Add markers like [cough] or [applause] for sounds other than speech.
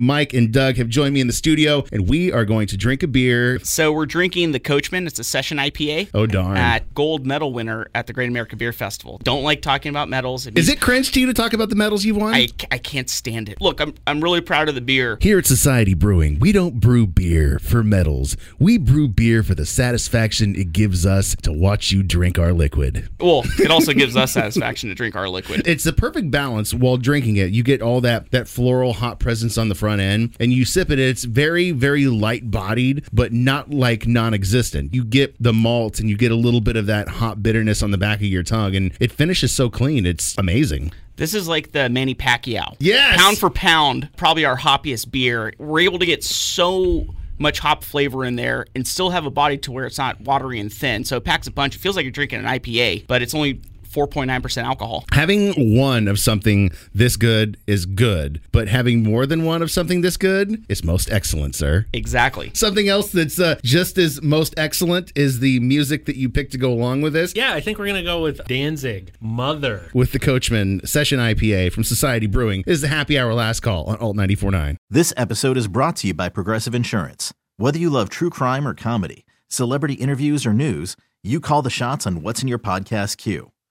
Mike and Doug have joined me in the studio, and we are going to drink a beer. So we're drinking the Coachman. It's a session IPA. Oh, darn. At gold medal winner at the Great American Beer Festival. Don't like talking about medals. Is it cringe to you to talk about the medals you've won? I, I can't stand it. Look, I'm, I'm really proud of the beer. Here at Society Brewing, we don't brew beer for medals. We brew beer for the satisfaction it gives us to watch you drink our liquid. Well, it also [laughs] gives us satisfaction to drink our liquid. It's the perfect balance while drinking it. You get all that that floral hop presence on the front end, and you sip it. It's very very light bodied, but not like non-existent. You get the malts, and you get a little bit of that hop bitterness on the back of your tongue, and it finishes so clean. It's amazing. This is like the Manny Pacquiao. Yes! Pound for pound, probably our hoppiest beer. We're able to get so much hop flavor in there and still have a body to where it's not watery and thin. So it packs a punch. It feels like you're drinking an IPA, but it's only 4.9% alcohol. Having one of something this good is good, but having more than one of something this good is most excellent, sir. Exactly. Something else that's uh, just as most excellent is the music that you picked to go along with this. Yeah, I think we're gonna go with Danzig, Mother. With the Coachman Session IPA from Society Brewing this is the happy hour last call on Alt 94.9. This episode is brought to you by Progressive Insurance. Whether you love true crime or comedy, celebrity interviews or news, you call the shots on what's in your podcast queue.